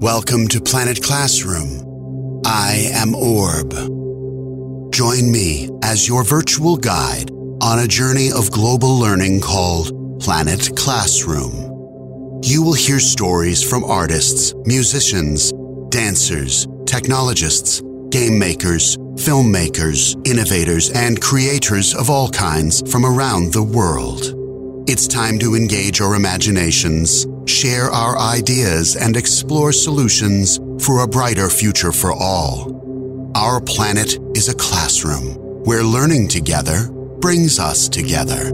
Welcome to Planet Classroom. I am Orb. Join me as your virtual guide on a journey of global learning called Planet Classroom. You will hear stories from artists, musicians, dancers, technologists, game makers, filmmakers, innovators, and creators of all kinds from around the world. It's time to engage our imaginations, share our ideas, and explore solutions for a brighter future for all. Our planet is a classroom where learning together brings us together.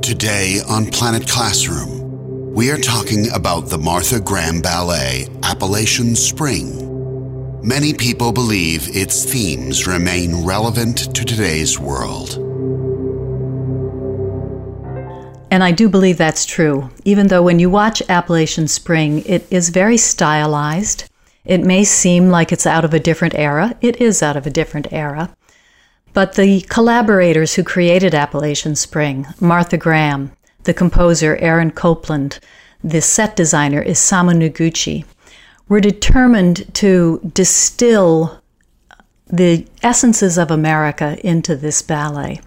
Today on Planet Classroom, we are talking about the Martha Graham Ballet Appalachian Spring. Many people believe its themes remain relevant to today's world. And I do believe that's true, even though when you watch Appalachian Spring, it is very stylized. It may seem like it's out of a different era. It is out of a different era. But the collaborators who created Appalachian Spring, Martha Graham, the composer Aaron Copland, the set designer Isamu Noguchi, were determined to distill the essences of America into this ballet.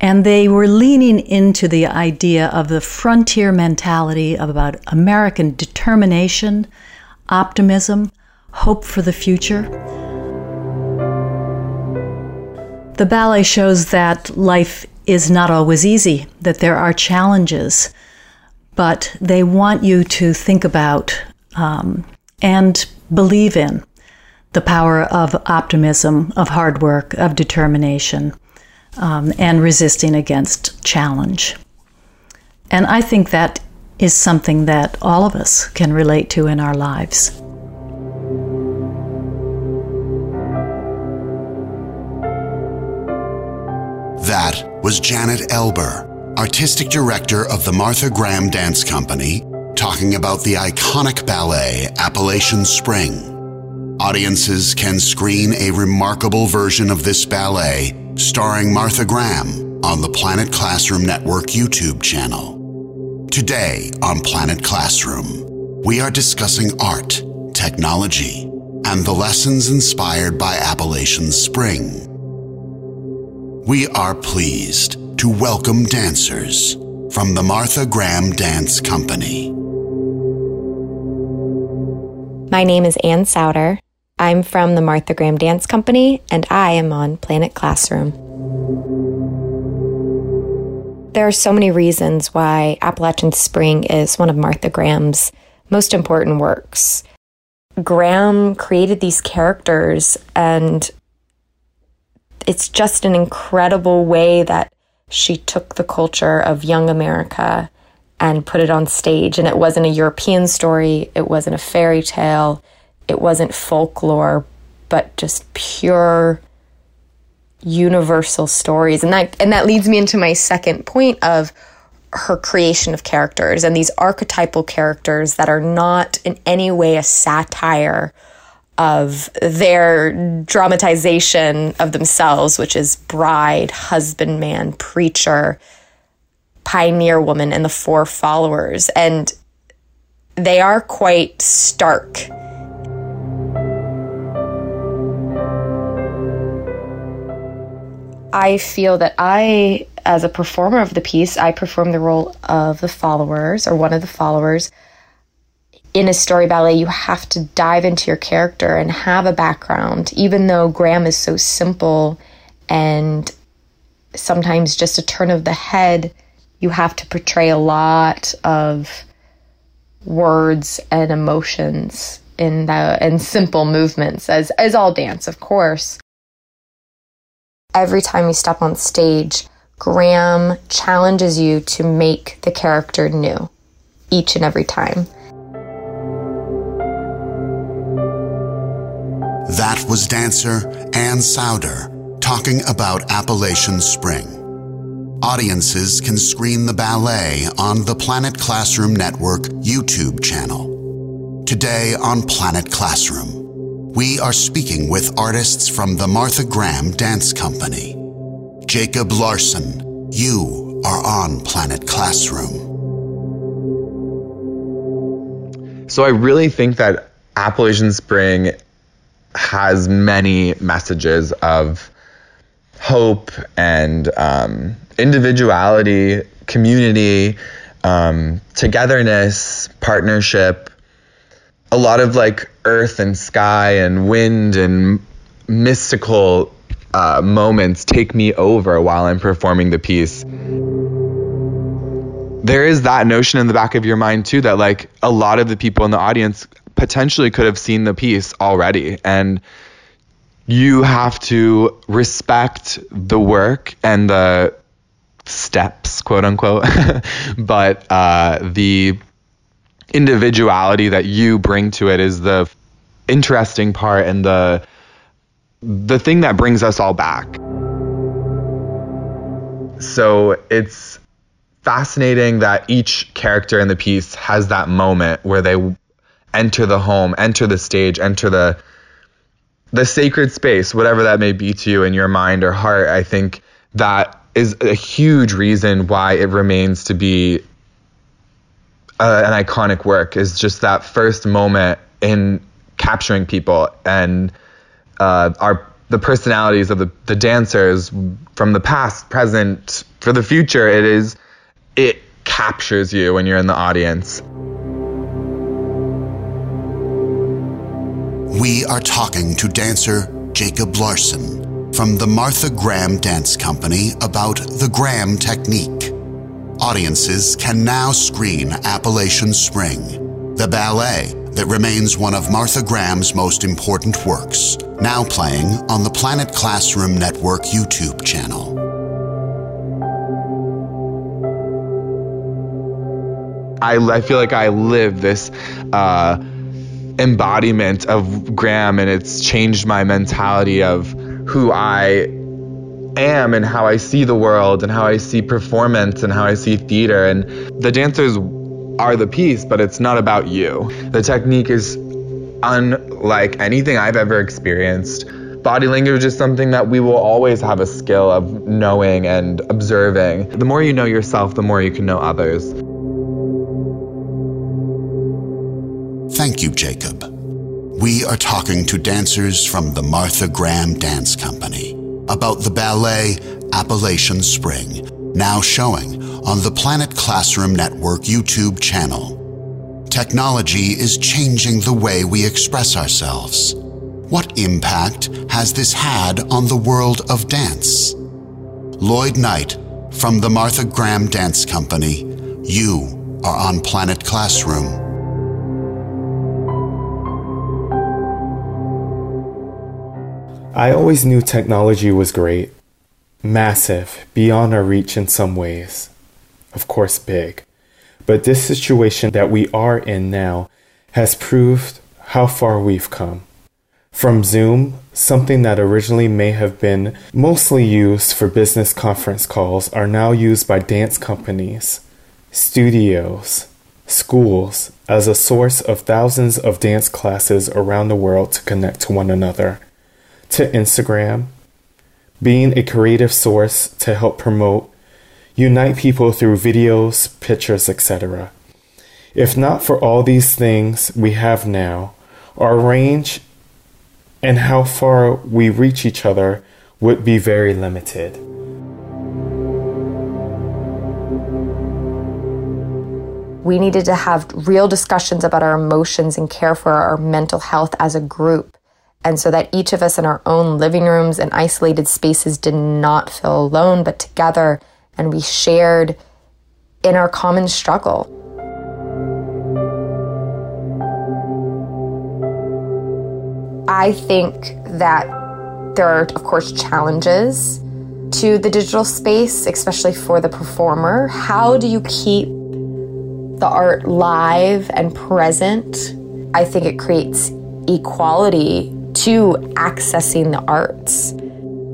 And they were leaning into the idea of the frontier mentality of about American determination, optimism, hope for the future. The ballet shows that life is not always easy, that there are challenges, but they want you to think about um, and believe in the power of optimism, of hard work, of determination um, and resisting against challenge. And I think that is something that all of us can relate to in our lives. That was Janet Eilber, artistic director of the Martha Graham Dance Company, talking about the iconic ballet Appalachian Spring. Audiences can screen a remarkable version of this ballet starring Martha Graham on the Planet Classroom Network YouTube channel. Today on Planet Classroom, we are discussing art, technology, and the lessons inspired by Appalachian Spring. We are pleased to welcome dancers from the Martha Graham Dance Company. My name is Ann Souder. I'm from the Martha Graham Dance Company, and I am on Planet Classroom. There are so many reasons why Appalachian Spring is one of Martha Graham's most important works. Graham created these characters, and it's just an incredible way that she took the culture of young America and put it on stage. And it wasn't a European story, it wasn't a fairy tale it wasn't folklore, but just pure universal stories. And that and that leads me into my second point of her creation of characters and these archetypal characters that are not in any way a satire of their dramatization of themselves, which is bride, husbandman, preacher, pioneer woman, and the four followers. And they are quite stark I feel that I, as a performer of the piece, I perform the role of the followers or one of the followers. In a story ballet, you have to dive into your character and have a background, even though Graham is so simple and sometimes just a turn of the head, you have to portray a lot of words and emotions in the and simple movements as as all dance of course every time you step on stage, Graham challenges you to make the character new each and every time. That was dancer Ann Souder talking about Appalachian Spring. Audiences can screen the ballet on the Planet Classroom Network YouTube channel. Today on Planet Classroom we are speaking with artists from the Martha Graham Dance Company. Jacob Larsen, you are on Planet Classroom. So I really think that Appalachian Spring has many messages of hope and um, individuality, community, um, togetherness, partnership, a lot of like earth and sky and wind and mystical uh, moments take me over while I'm performing the piece. There is that notion in the back of your mind too that like a lot of the people in the audience potentially could have seen the piece already and you have to respect the work and the steps quote unquote but uh, the individuality that you bring to it is the interesting part and the the thing that brings us all back. So it's fascinating that each character in the piece has that moment where they enter the home, enter the stage, enter the the sacred space, whatever that may be to you in your mind or heart. I think that is a huge reason why it remains to be uh, an iconic work is just that first moment in capturing people and uh, our the personalities of the, the dancers from the past, present, for the future. It is it captures you when you're in the audience. We are talking to dancer Jacob Larsen from the Martha Graham Dance Company about the Graham Technique. Audiences can now screen Appalachian Spring, the ballet that remains one of Martha Graham's most important works, now playing on the Planet Classroom Network YouTube channel. I, I feel like I live this uh, embodiment of Graham, and it's changed my mentality of who I am and how I see the world and how I see performance and how I see theater. And the dancers are the piece, but it's not about you. The technique is unlike anything I've ever experienced. Body language is something that we will always have a skill of knowing and observing. The more you know yourself, the more you can know others. Thank you, Jacob. We are talking to dancers from the Martha Graham Dance Company about the ballet Appalachian Spring, now showing on the Planet Classroom Network YouTube channel. Technology is changing the way we express ourselves. What impact has this had on the world of dance? Lloyd Knight from the Martha Graham Dance Company, you are on Planet Classroom. I always knew technology was great, massive, beyond our reach in some ways. Of course, big. But this situation that we are in now has proved how far we've come. From Zoom, something that originally may have been mostly used for business conference calls, are now used by dance companies, studios, schools as a source of thousands of dance classes around the world to connect to one another to Instagram, being a creative source to help promote, unite people through videos, pictures, etc. If not for all these things we have now, our range and how far we reach each other would be very limited. We needed to have real discussions about our emotions and care for our mental health as a group. And so that each of us in our own living rooms and isolated spaces did not feel alone, but together, and we shared in our common struggle. I think that there are, of course, challenges to the digital space, especially for the performer. How do you keep the art live and present? I think it creates equality to accessing the arts.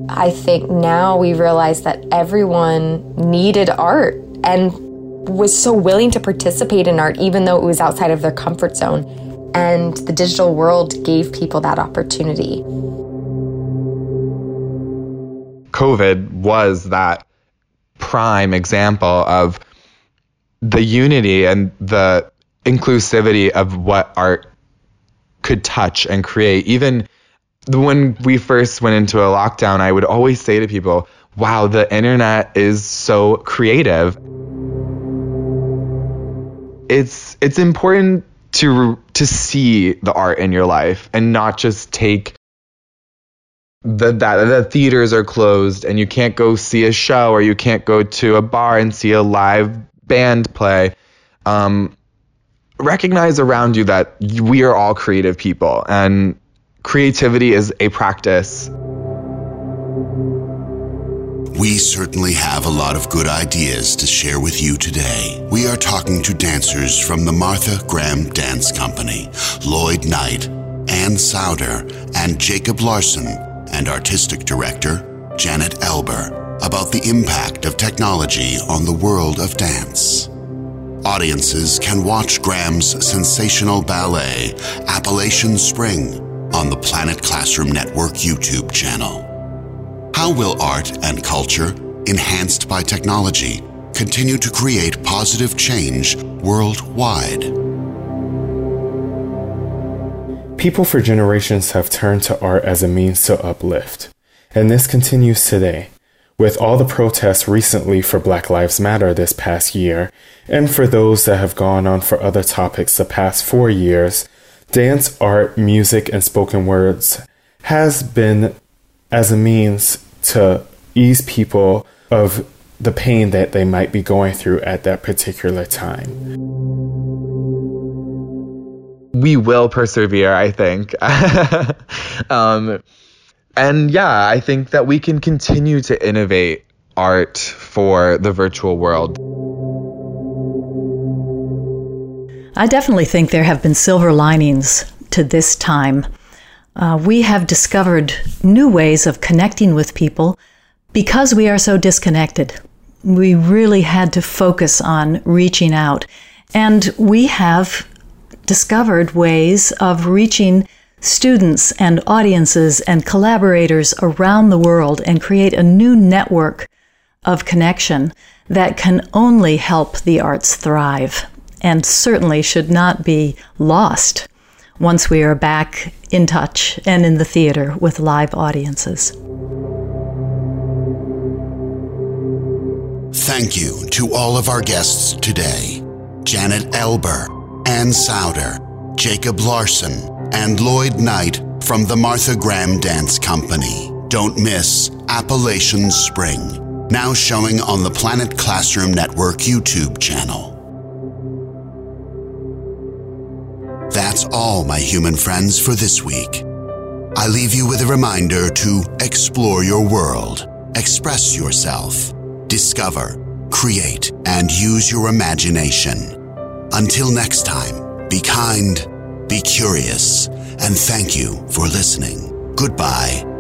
I think now we realize that everyone needed art and was so willing to participate in art, even though it was outside of their comfort zone. And the digital world gave people that opportunity. COVID was that prime example of the unity and the inclusivity of what art could touch and create. Even when we first went into a lockdown, I would always say to people, wow, the internet is so creative. It's it's important to to see the art in your life and not just take the that the theaters are closed and you can't go see a show or you can't go to a bar and see a live band play. Um, recognize around you that we are all creative people and creativity is a practice. We certainly have a lot of good ideas to share with you today. We are talking to dancers from the Martha Graham Dance Company, Lloyd Knight, Ann Souder, and Jacob Larsen, and artistic director Janet Eilber about the impact of technology on the world of dance. Audiences can watch Graham's sensational ballet, Appalachian Spring, on the Planet Classroom Network YouTube channel. How will art and culture, enhanced by technology, continue to create positive change worldwide? People for generations have turned to art as a means to uplift, and this continues today. With all the protests recently for Black Lives Matter this past year, and for those that have gone on for other topics the past four years, dance, art, music, and spoken words has been as a means to ease people of the pain that they might be going through at that particular time. We will persevere, I think. um, and yeah, I think that we can continue to innovate art for the virtual world. I definitely think there have been silver linings to this time. Uh, we have discovered new ways of connecting with people because we are so disconnected. We really had to focus on reaching out. And we have discovered ways of reaching students and audiences and collaborators around the world and create a new network of connection that can only help the arts thrive and certainly should not be lost once we are back in touch and in the theater with live audiences. Thank you to all of our guests today Janet Eilber, Ann Souder, Jacob Larsen, and Lloyd Knight from the Martha Graham Dance Company. Don't miss Appalachian Spring, now showing on the Planet Classroom Network YouTube channel. That's all, my human friends, for this week. I leave you with a reminder to explore your world, express yourself, discover, create, and use your imagination. Until next time, be kind, be curious, and thank you for listening. Goodbye.